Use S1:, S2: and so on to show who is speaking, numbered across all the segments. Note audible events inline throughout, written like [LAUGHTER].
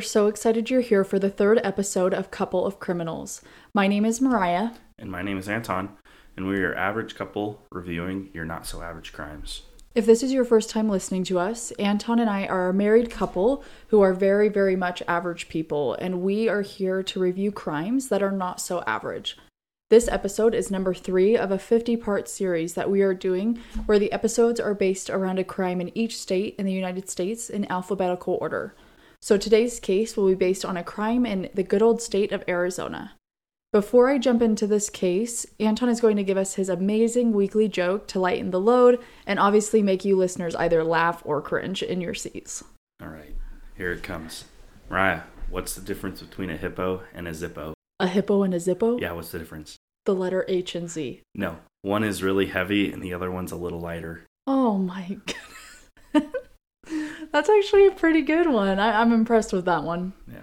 S1: Hello, hello. We are so excited you're here for the third episode of Couple of Criminals. My name is Mariah.
S2: And my name is Anton, and we're your average couple reviewing your not so average crimes.
S1: If this is your first time listening to us, Anton and I are a married couple who are very, very much average people, and we are here to review crimes that are not so average. This episode is number three of a 50 part series that we are doing, where the episodes are based around a crime in each state in the United States in alphabetical order. So today's case will be based on a crime in the good old state of Arizona. Before I jump into this case, Anton is going to give us his amazing weekly joke to lighten the load and obviously make you listeners either laugh or cringe in your seats.
S2: All right, here it comes. Mariah, what's the difference between a hippo and a zippo?
S1: A hippo and a zippo?
S2: Yeah, what's the difference?
S1: The letter H and Z.
S2: No, one is really heavy and the other one's a little lighter.
S1: Oh my [LAUGHS] goodness. That's actually a pretty good one. I- I'm impressed with that one.
S2: Yeah.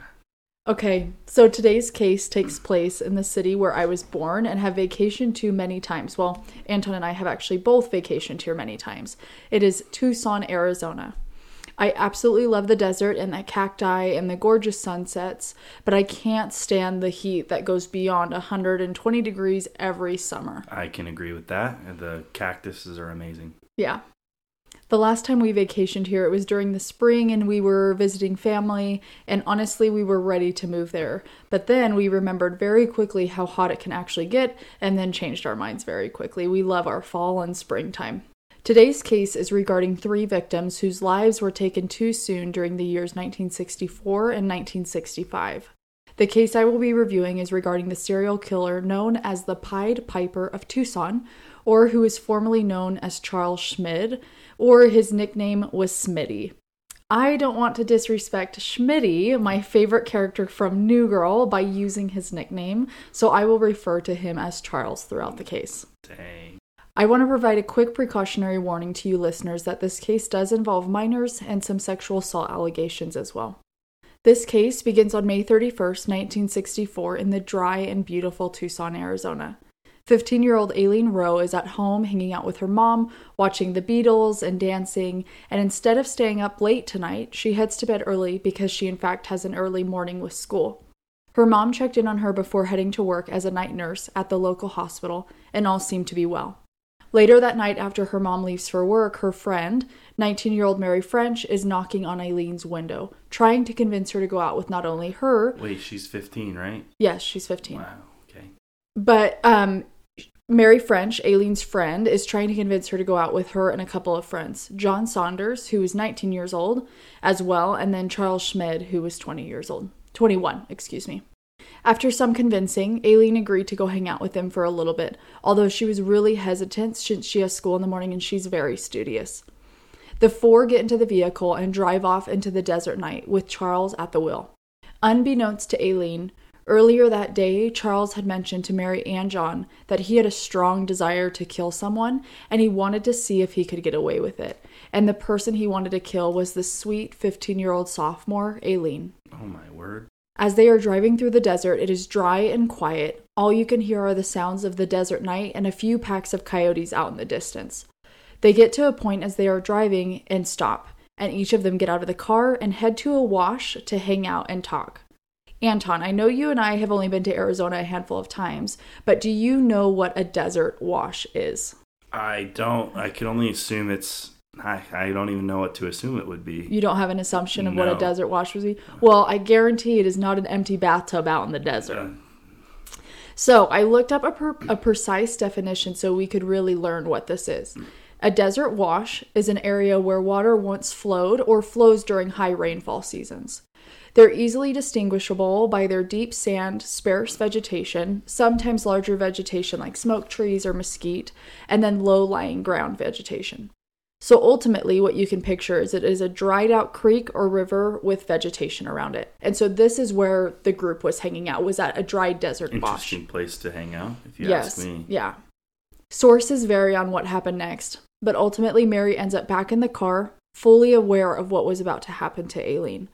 S1: Okay, so today's case takes place in the city where I was born and have vacationed to many times. Well, Anton and I have actually both vacationed here many times. It is Tucson, Arizona. I absolutely love the desert and the cacti and the gorgeous sunsets, but I can't stand the heat that goes beyond 120 degrees every summer.
S2: I can agree with that. The cactuses are amazing.
S1: Yeah. The last time we vacationed here, it was during the spring and we were visiting family, and honestly, we were ready to move there. But then we remembered very quickly how hot it can actually get and then changed our minds very quickly. We love our fall and springtime. Today's case is regarding three victims whose lives were taken too soon during the years 1964 and 1965. The case I will be reviewing is regarding the serial killer known as the Pied Piper of Tucson, or who is formerly known as Charles Schmid, or his nickname was Smitty. I don't want to disrespect Schmitty, my favorite character from New Girl, by using his nickname, so I will refer to him as Charles throughout the case.
S2: Dang.
S1: I want to provide a quick precautionary warning to you listeners that this case does involve minors and some sexual assault allegations as well. This case begins on May 31st, 1964, in the dry and beautiful Tucson, Arizona. 15 year old Aileen Rowe is at home hanging out with her mom, watching the Beatles and dancing, and instead of staying up late tonight, she heads to bed early because she, in fact, has an early morning with school. Her mom checked in on her before heading to work as a night nurse at the local hospital, and all seemed to be well. Later that night, after her mom leaves for work, her friend, 19 year old Mary French, is knocking on Aileen's window, trying to convince her to go out with not only her,
S2: Wait, she's 15, right?
S1: yes, she's 15,
S2: Wow. Okay.
S1: but um, Mary French, Aileen's friend, is trying to convince her to go out with her and a couple of friends. John Saunders, who is 19 years old, as well, and then Charles Schmid, who was 20 years old. 21, excuse me. After some convincing, Aileen agreed to go hang out with them for a little bit, although she was really hesitant since she has school in the morning and she's very studious. The four get into the vehicle and drive off into the desert night with Charles at the wheel. Unbeknownst to Aileen, earlier that day, Charles had mentioned to Mary and John that he had a strong desire to kill someone and he wanted to see if he could get away with it. And the person he wanted to kill was the sweet 15 year old sophomore, Aileen.
S2: Oh, my word.
S1: As they are driving through the desert, it is dry and quiet. All you can hear are the sounds of the desert night and a few packs of coyotes out in the distance. They get to a point as they are driving and stop, and each of them get out of the car and head to a wash to hang out and talk. Anton, I know you and I have only been to Arizona a handful of times, but do you know what a desert wash is?
S2: I don't, I can only assume it's, I, I don't even know what to assume it would be.
S1: You don't have an assumption of what a desert wash would be? Well, I guarantee it is not an empty bathtub out in the desert.
S2: Uh,
S1: So I looked up a, per- a precise definition so we could really learn what this is. A desert wash is an area where water once flowed or flows during high rainfall seasons. They're easily distinguishable by their deep sand, sparse vegetation, sometimes larger vegetation like smoke trees or mesquite, and then low lying ground vegetation. So ultimately, what you can picture is it is a dried out creek or river with vegetation around it. And so this is where the group was hanging out, was at a dry desert wash.
S2: interesting place to hang out, if you
S1: yes.
S2: ask me.
S1: Yeah. Sources vary on what happened next, but ultimately Mary ends up back in the car, fully aware of what was about to happen to Aileen.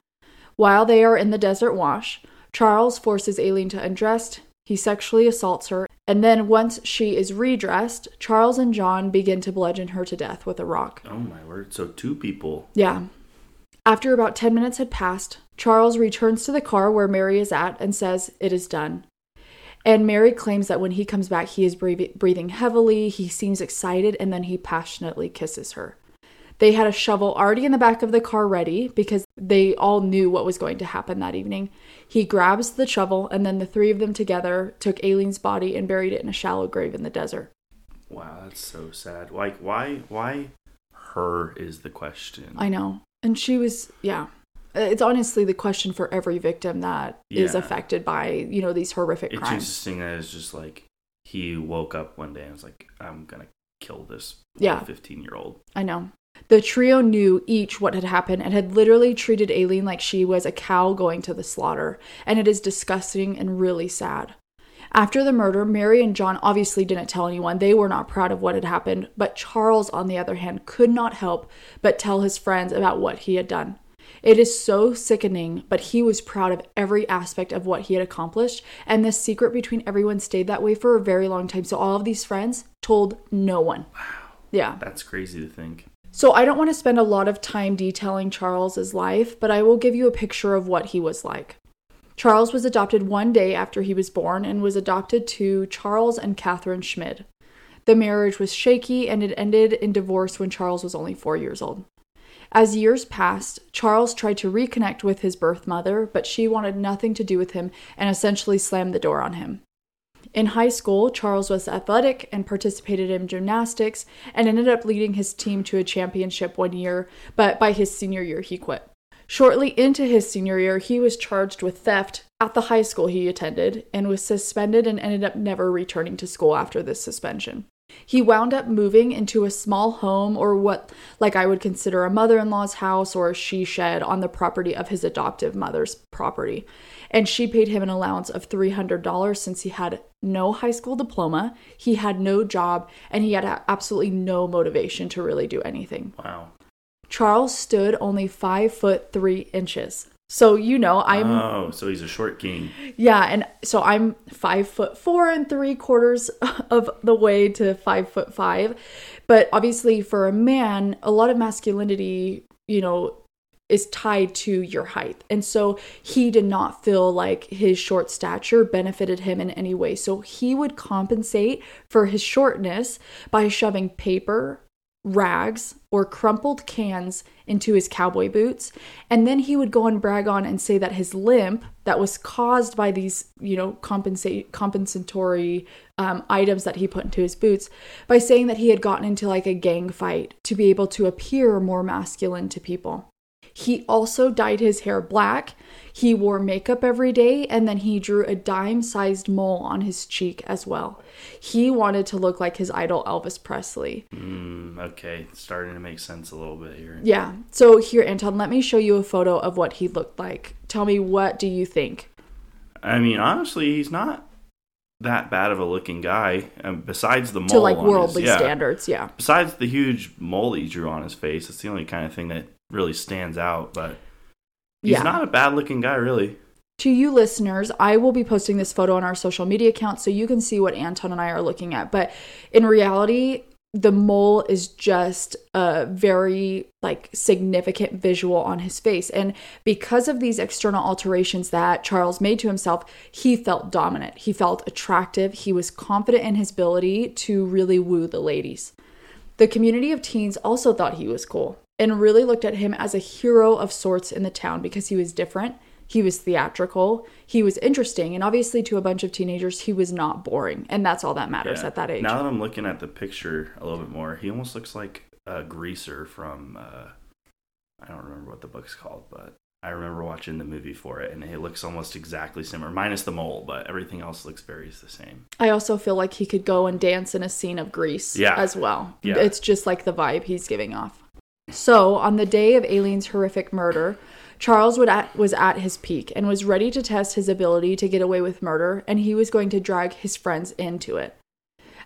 S1: While they are in the desert wash, Charles forces Aileen to undress, he sexually assaults her, and then once she is redressed, Charles and John begin to bludgeon her to death with a rock.
S2: Oh, my word. So, two people.
S1: Yeah. After about 10 minutes had passed, Charles returns to the car where Mary is at and says, It is done. And Mary claims that when he comes back, he is breathing heavily, he seems excited, and then he passionately kisses her. They had a shovel already in the back of the car ready because they all knew what was going to happen that evening. He grabs the shovel, and then the three of them together took Aileen's body and buried it in a shallow grave in the desert.
S2: Wow, that's so sad. Like, why, why her is the question?
S1: I know. And she was, yeah. Uh, it's honestly the question for every victim that is
S2: Yeah.
S1: affected by, you know, these horrific crimes.
S2: It's
S1: crimes.
S2: interesting that it's just like he woke up one day and was like, I'm gonna kill this
S1: Yeah.
S2: 15 year old.
S1: I know. The trio knew each what had happened and had literally treated Aileen like she was a cow going to the slaughter, and it is disgusting and really sad. After the murder, Mary and John obviously didn't tell anyone. They were not proud of what had happened, but Charles, on the other hand, could not help but tell his friends about what he had done. It is so sickening, but he was proud of every aspect of what he had accomplished, and this secret between everyone stayed that way for a very long time. So all of these friends told no one. Wow. Yeah.
S2: That's crazy to think.
S1: So I don't want to spend a lot of time detailing Charles's life, but I will give you a picture of what he was like. Charles was adopted one day after he was born and was adopted to Charles and Catherine Schmid. The marriage was shaky and it ended in divorce when Charles was only four years old. As years passed, Charles tried to reconnect with his birth mother, but she wanted nothing to do with him and essentially slammed the door on him. In high school, Charles was athletic and participated in gymnastics and ended up leading his team to a championship one year, but by his senior year, he quit. Shortly into his senior year, he was charged with theft at the high school he attended and was suspended and ended up never returning to school after this suspension. He wound up moving into a small home or what like I would consider a mother-in-law's house or a she shed on the property of his adoptive mother's property. And she paid him an allowance of $300 since he had no high school diploma, he had no job, and he had absolutely no motivation to really do anything.
S2: Wow.
S1: Charles stood only five foot three inches. So you know, I'm
S2: oh, so he's a short king.
S1: yeah, and so I'm five foot four and three quarters [LAUGHS] of the way to five foot five. But obviously, for a man, a lot of masculinity, you know, is tied to your height. And so he did not feel like his short stature benefited him in any way. So he would compensate for his shortness by shoving paper, rags, or crumpled cans into his cowboy boots. And then he would go and brag on and say that his limp that was caused by these, you know, compensate compensatory um, items that he put into his boots by saying that he had gotten into like a gang fight to be able to appear more masculine to people. He also dyed his hair black. He wore makeup every day and then he drew a dime sized mole on his cheek as well. He wanted to look like his idol Elvis Presley.
S2: Mm, okay, it's starting to make sense a little bit here.
S1: Yeah. So here, Anton, let me show you a photo of what he looked like. Tell me what do you think?
S2: I mean, honestly, he's not that bad of a looking guy. Um, besides the mole
S1: To like
S2: on his-
S1: worldly
S2: yeah.
S1: standards, yeah.
S2: Besides the huge mole he drew on his face, it's the only kind of thing that really stands out. But he's
S1: Yeah.
S2: not a bad looking guy, really.
S1: To you listeners, I will be posting this photo on our social media account so you can see what Anton and I are looking at. But in reality, the mole is just a very like significant visual on his face and because of these external alterations that Charles made to himself he felt dominant he felt attractive he was confident in his ability to really woo the ladies the community of teens also thought he was cool and really looked at him as a hero of sorts in the town because he was different, he was theatrical, he was interesting, and obviously to a bunch of teenagers, he was not boring. And that's all that matters
S2: Yeah.
S1: at that age.
S2: Now that I'm looking at the picture a little bit more, he almost looks like a greaser from uh, I don't remember what the book's called, but I remember watching the movie for it, and it looks almost exactly similar, minus the mole, but everything else looks very the same.
S1: I also feel like he could go and dance in a scene of Grease
S2: Yeah.
S1: as well.
S2: Yeah.
S1: It's just like the vibe he's giving off. So, on the day of Aileen's horrific murder, Charles would at, was at his peak and was ready to test his ability to get away with murder, and he was going to drag his friends into it.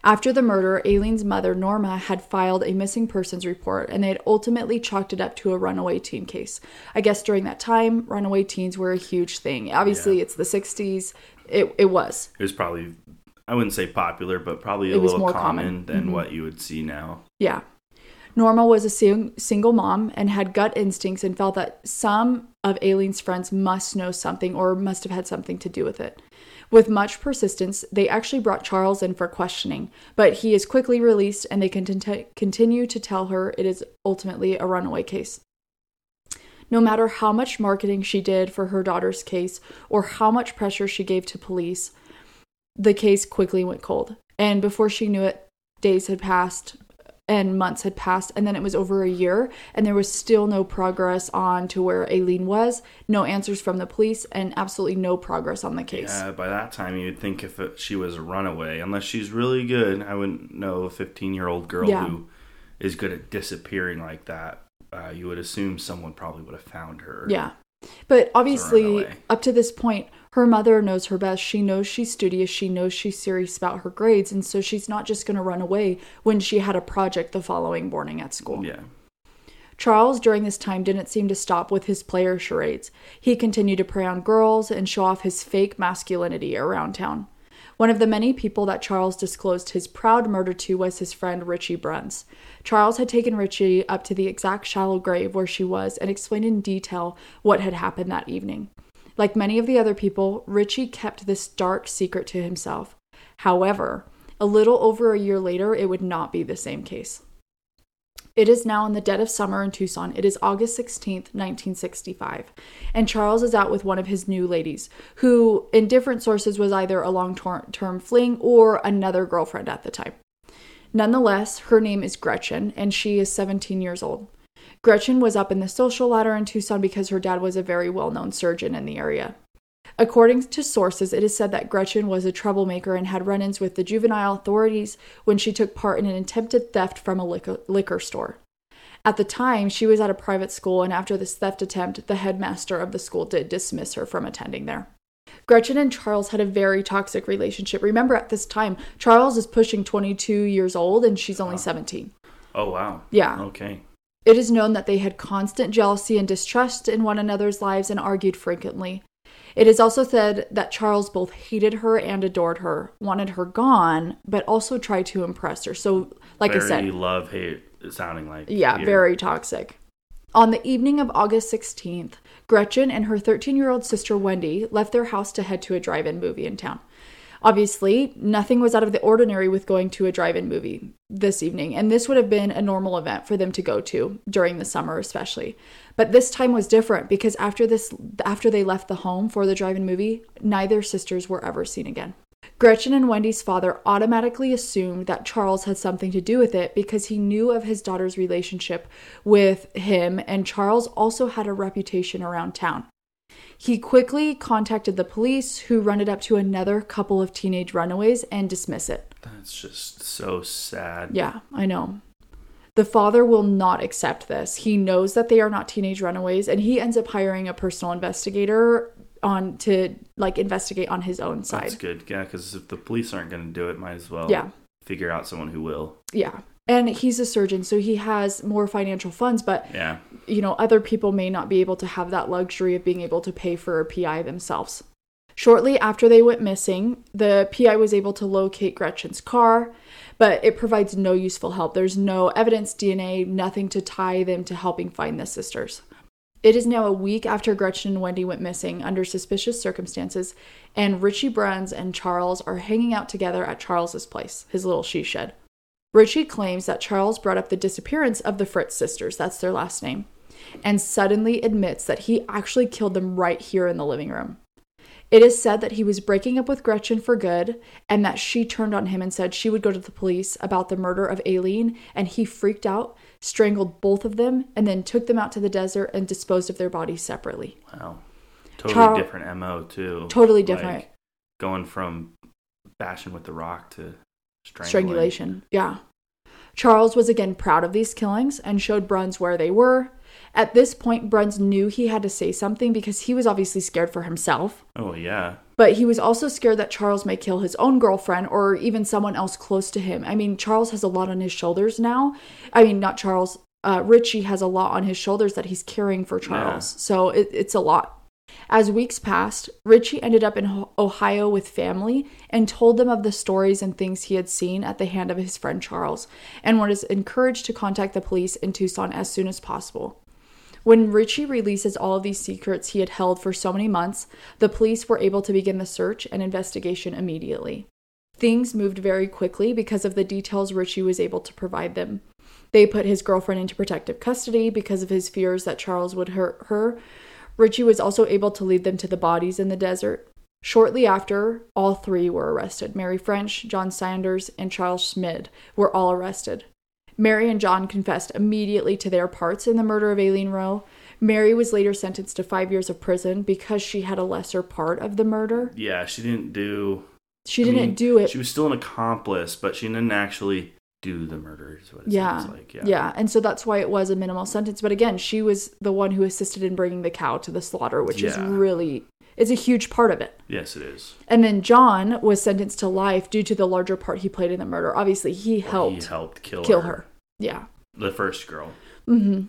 S1: After the murder, Aileen's mother, Norma, had filed a missing persons report, and they had ultimately chalked it up to a runaway teen case. I guess during that time, runaway teens were a huge thing. Obviously,
S2: Yeah.
S1: it's the 60s. It, it was.
S2: It was probably, I wouldn't say popular, but probably a little
S1: more
S2: common,
S1: common.
S2: than
S1: Mhm.
S2: what you would see now.
S1: Yeah. Norma was a sing- single mom and had gut instincts and felt that some of Aileen's friends must know something or must have had something to do with it. With much persistence, they actually brought Charles in for questioning, but he is quickly released and they can continue to tell her it is ultimately a runaway case. No matter how much marketing she did for her daughter's case or how much pressure she gave to police, the case quickly went cold. And before she knew it, days had passed, and months had passed and then it was over a year and there was still no progress on to where Aileen was, no answers from the police and absolutely no progress on the case.
S2: Yeah, by that time you'd think if it, she was a runaway, unless she's really good, I wouldn't know a 15-year-old girl yeah. who is good at disappearing like that. Uh, you would assume someone probably would have found her.
S1: Yeah. But obviously, up to this point, her mother knows her best. She knows she's studious. She knows she's serious about her grades. And so she's not just going to run away when she had a project the following morning at school.
S2: Yeah.
S1: Charles, during this time, didn't seem to stop with his player charades. He continued to prey on girls and show off his fake masculinity around town. One of the many people that Charles disclosed his proud murder to was his friend Richie Bruns. Charles had taken Richie up to the exact shallow grave where she was and explained in detail what had happened that evening. Like many of the other people, Richie kept this dark secret to himself. However, a little over a year later, it would not be the same case. It is now in the dead of summer in Tucson. It is August 16th, 1965. And Charles is out with one of his new ladies, who, in different sources, was either a long term fling or another girlfriend at the time. Nonetheless, her name is Gretchen, and she is 17 years old. Gretchen was up in the social ladder in Tucson because her dad was a very well known surgeon in the area. According to sources, it is said that Gretchen was a troublemaker and had run ins with the juvenile authorities when she took part in an attempted theft from a liquor, liquor store. At the time, she was at a private school, and after this theft attempt, the headmaster of the school did dismiss her from attending there. Gretchen and Charles had a very toxic relationship. Remember, at this time, Charles is pushing 22 years old and she's only 17.
S2: Oh, wow.
S1: Yeah.
S2: Okay.
S1: It is known that they had constant jealousy and distrust in one another's lives and argued frequently. It is also said that Charles both hated her and adored her, wanted her gone, but also tried to impress her. So, like
S2: very
S1: I said,
S2: love hate sounding like
S1: yeah, very toxic. On the evening of August 16th, Gretchen and her 13 year old sister Wendy left their house to head to a drive in movie in town. Obviously, nothing was out of the ordinary with going to a drive in movie this evening, and this would have been a normal event for them to go to during the summer, especially. But this time was different because after this after they left the home for the drive-in movie, neither sisters were ever seen again. Gretchen and Wendy's father automatically assumed that Charles had something to do with it because he knew of his daughter's relationship with him, and Charles also had a reputation around town. He quickly contacted the police, who run it up to another couple of teenage runaways and dismiss it.
S2: That's just so sad.
S1: Yeah, I know. The father will not accept this. He knows that they are not teenage runaways, and he ends up hiring a personal investigator on to like investigate on his own side.
S2: That's good, yeah. Because if the police aren't going to do it, might as well
S1: yeah
S2: figure out someone who will.
S1: Yeah, and he's a surgeon, so he has more financial funds. But
S2: yeah,
S1: you know, other people may not be able to have that luxury of being able to pay for a PI themselves. Shortly after they went missing, the PI was able to locate Gretchen's car, but it provides no useful help. There's no evidence, DNA, nothing to tie them to helping find the sisters. It is now a week after Gretchen and Wendy went missing under suspicious circumstances, and Richie Bruns and Charles are hanging out together at Charles's place, his little she shed. Richie claims that Charles brought up the disappearance of the Fritz sisters, that's their last name, and suddenly admits that he actually killed them right here in the living room. It is said that he was breaking up with Gretchen for good and that she turned on him and said she would go to the police about the murder of Aileen, and he freaked out strangled both of them, and then took them out to the desert and disposed of their bodies separately.
S2: Wow. Totally Char- different MO, too.
S1: Totally different. Like
S2: going from bashing with the rock to
S1: strangulation. Yeah. Charles was again proud of these killings and showed Bruns where they were. At this point, Bruns knew he had to say something because he was obviously scared for himself.
S2: Oh, yeah.
S1: But he was also scared that Charles may kill his own girlfriend or even someone else close to him. I mean, Charles has a lot on his shoulders now. I mean, not Charles, uh, Richie has a lot on his shoulders that he's carrying for Charles. Yeah. So it, it's a lot. As weeks passed, Richie ended up in Ohio with family and told them of the stories and things he had seen at the hand of his friend Charles and was encouraged to contact the police in Tucson as soon as possible. When Richie releases all of these secrets he had held for so many months, the police were able to begin the search and investigation immediately. Things moved very quickly because of the details Richie was able to provide them. They put his girlfriend into protective custody because of his fears that Charles would hurt her, Richie was also able to lead them to the bodies in the desert. Shortly after, all three were arrested. Mary French, John Saunders, and Charles Schmid were all arrested. Mary and John confessed immediately to their parts in the murder of Aileen Rowe. Mary was later sentenced to five years of prison because she had a lesser part of the murder.
S2: Yeah, she didn't do.
S1: She didn't mean, do it.
S2: She was still an accomplice, but she didn't actually do the murder is what it
S1: yeah.
S2: sounds like.
S1: Yeah. Yeah. And so that's why it was a minimal sentence. But again, she was the one who assisted in bringing the cow to the slaughter, which yeah. is really is a huge part of it.
S2: Yes, it is.
S1: And then John was sentenced to life due to the larger part he played in the murder. Obviously, he helped
S2: he helped kill
S1: kill
S2: her.
S1: her. Yeah.
S2: The first girl.
S1: Mm-hmm.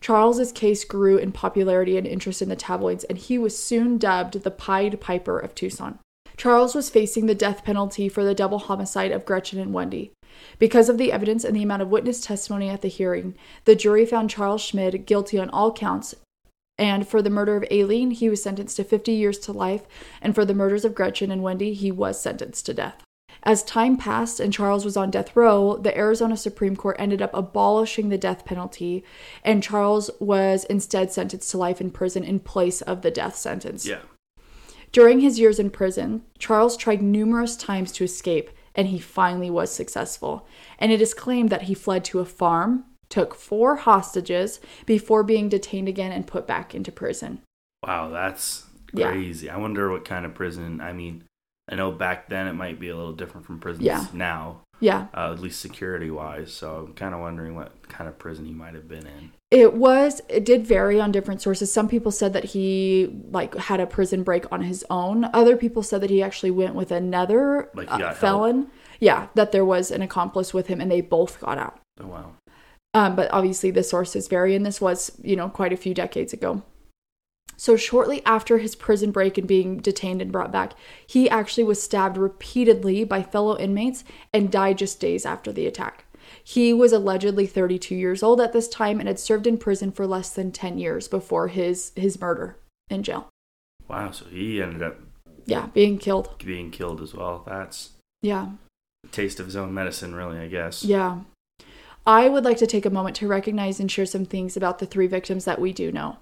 S1: Charles's case grew in popularity and interest in the tabloids, and he was soon dubbed the Pied Piper of Tucson. Charles was facing the death penalty for the double homicide of Gretchen and Wendy. Because of the evidence and the amount of witness testimony at the hearing, the jury found Charles Schmid guilty on all counts. And for the murder of Aileen, he was sentenced to 50 years to life, and for the murders of Gretchen and Wendy, he was sentenced to death. As time passed and Charles was on death row, the Arizona Supreme Court ended up abolishing the death penalty, and Charles was instead sentenced to life in prison in place of the death sentence.
S2: Yeah.
S1: During his years in prison, Charles tried numerous times to escape, and he finally was successful. And it is claimed that he fled to a farm, took four hostages before being detained again and put back into prison.
S2: Wow, that's crazy. Yeah. I wonder what kind of prison. I mean, I know back then it might be a little different from prisons yeah. now.
S1: Yeah.
S2: Uh, at least security wise. So I'm kind of wondering what kind of prison he might have been in.
S1: It was it did vary on different sources. Some people said that he like had a prison break on his own. Other people said that he actually went with another like uh, felon. Help. Yeah, that there was an accomplice with him and they both got out.
S2: Oh wow.
S1: Um, but obviously the sources vary and this was, you know, quite a few decades ago. So, shortly after his prison break and being detained and brought back, he actually was stabbed repeatedly by fellow inmates and died just days after the attack. He was allegedly 32 years old at this time and had served in prison for less than 10 years before his his murder in jail.
S2: Wow, so he ended up
S1: yeah, being killed.
S2: Being killed as well. That's
S1: Yeah.
S2: taste of his own medicine really, I guess.
S1: Yeah. I would like to take a moment to recognize and share some things about the three victims that we do know.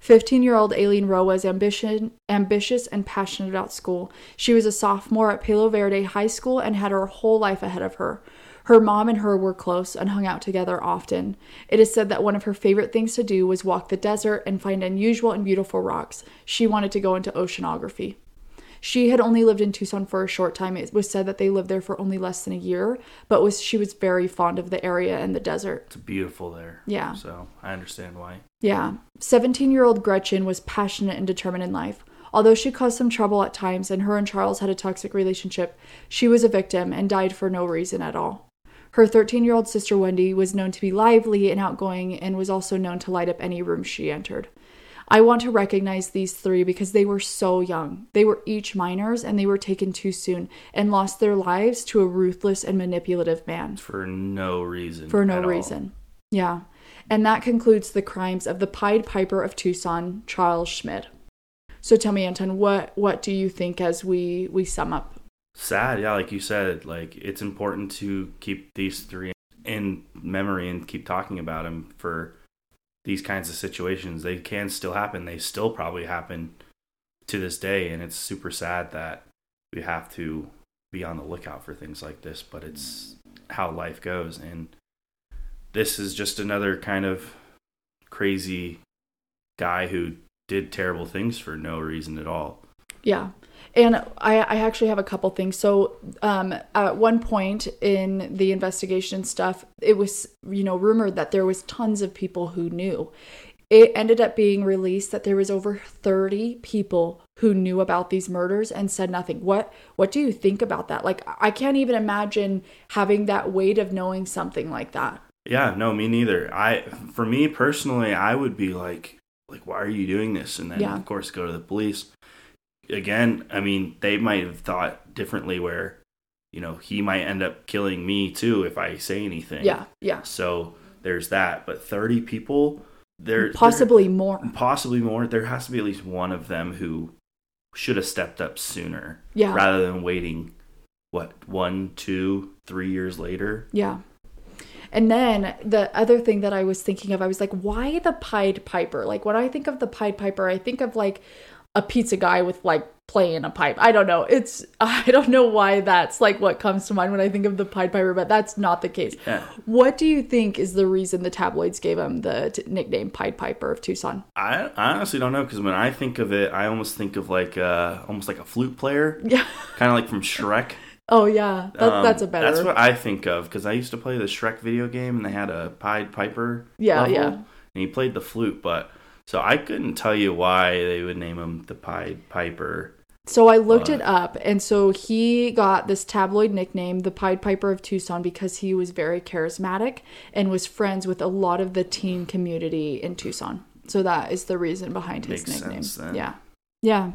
S1: 15 year old Aileen Rowe was ambition, ambitious and passionate about school. She was a sophomore at Palo Verde High School and had her whole life ahead of her. Her mom and her were close and hung out together often. It is said that one of her favorite things to do was walk the desert and find unusual and beautiful rocks. She wanted to go into oceanography. She had only lived in Tucson for a short time. It was said that they lived there for only less than a year, but was she was very fond of the area and the desert.
S2: It's beautiful there.
S1: Yeah.
S2: So I understand why.
S1: Yeah. 17 year old Gretchen was passionate and determined in life. Although she caused some trouble at times and her and Charles had a toxic relationship, she was a victim and died for no reason at all. Her 13 year old sister Wendy was known to be lively and outgoing and was also known to light up any room she entered. I want to recognize these three because they were so young. They were each minors and they were taken too soon and lost their lives to a ruthless and manipulative man.
S2: For no reason.
S1: For no reason. All. Yeah. And that concludes the crimes of the Pied Piper of Tucson, Charles Schmid. So tell me, Anton, what what do you think as we we sum up?
S2: Sad. Yeah like you said like it's important to keep these three in memory and keep talking about them for these kinds of situations. They can still happen. They still probably happen to this day and it's super sad that we have to be on the lookout for things like this but it's how life goes and this is just another kind of crazy guy who did terrible things for no reason at all.
S1: Yeah and I, I actually have a couple things. So, um, at one point in the investigation stuff, it was, you know, rumored that there was tons of people who knew. It ended up being released that there was over 30 people who knew about these murders and said nothing. What what do you think about that? Like I can't even imagine having that weight of knowing something like that.
S2: Yeah, no, me neither. I for me personally, I would be like like why are you doing this? And then
S1: Yeah.
S2: of course go to the police. Again, I mean, they might have thought differently where, you know, he might end up killing me too if I say anything.
S1: Yeah, yeah.
S2: So there's that. But 30 people, there
S1: Possibly more.
S2: possibly more. There has to be at least one of them who should have stepped up sooner
S1: Yeah.
S2: rather than waiting. What one, two, three years later?
S1: Yeah. And then the other thing that I was thinking of, I was like, why the Pied Piper? Like when I think of the Pied Piper, I think of like a pizza guy with like playing a pipe. I don't know. It's [LAUGHS] I don't know why that's like what comes to mind when I think of the Pied Piper, but that's not the case.
S2: Yeah.
S1: What do you think is the reason the tabloids gave him the t- nickname Pied Piper of Tucson?
S2: I, I honestly don't know because when I think of it, I almost think of like uh, almost like a flute player,
S1: Yeah. [LAUGHS]
S2: kind of like from Shrek.
S1: Oh yeah. That,
S2: Um,
S1: that's a better.
S2: That's what I think of because I used to play the Shrek video game and they had a Pied Piper.
S1: Yeah,
S2: level,
S1: yeah.
S2: And he played the flute, but so I couldn't tell you why they would name him the Pied Piper.
S1: So I looked
S2: But-
S1: it up, and so he got this tabloid nickname, the Pied Piper of Tucson, because he was very charismatic and was friends with a lot of the teen community in Tucson. So that is the reason behind his
S2: Makes
S1: nickname.
S2: sense.
S1: Yeah. Yeah.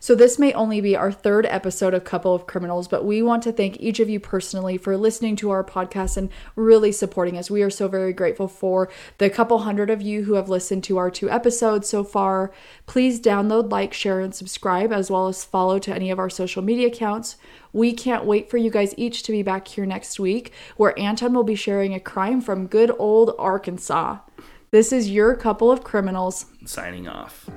S1: So this may only be our third episode of Couple of Criminals, but we want to thank each of you personally for listening to our podcast and really supporting us. We are so very grateful for the couple hundred of you who have listened to our two episodes so far. Please download, like, share, and subscribe, as well as follow to any of our social media accounts. We can't wait for you guys each to be back here next week, where Anton will be sharing a crime from good old Arkansas. This is your couple of criminals.
S2: Signing off.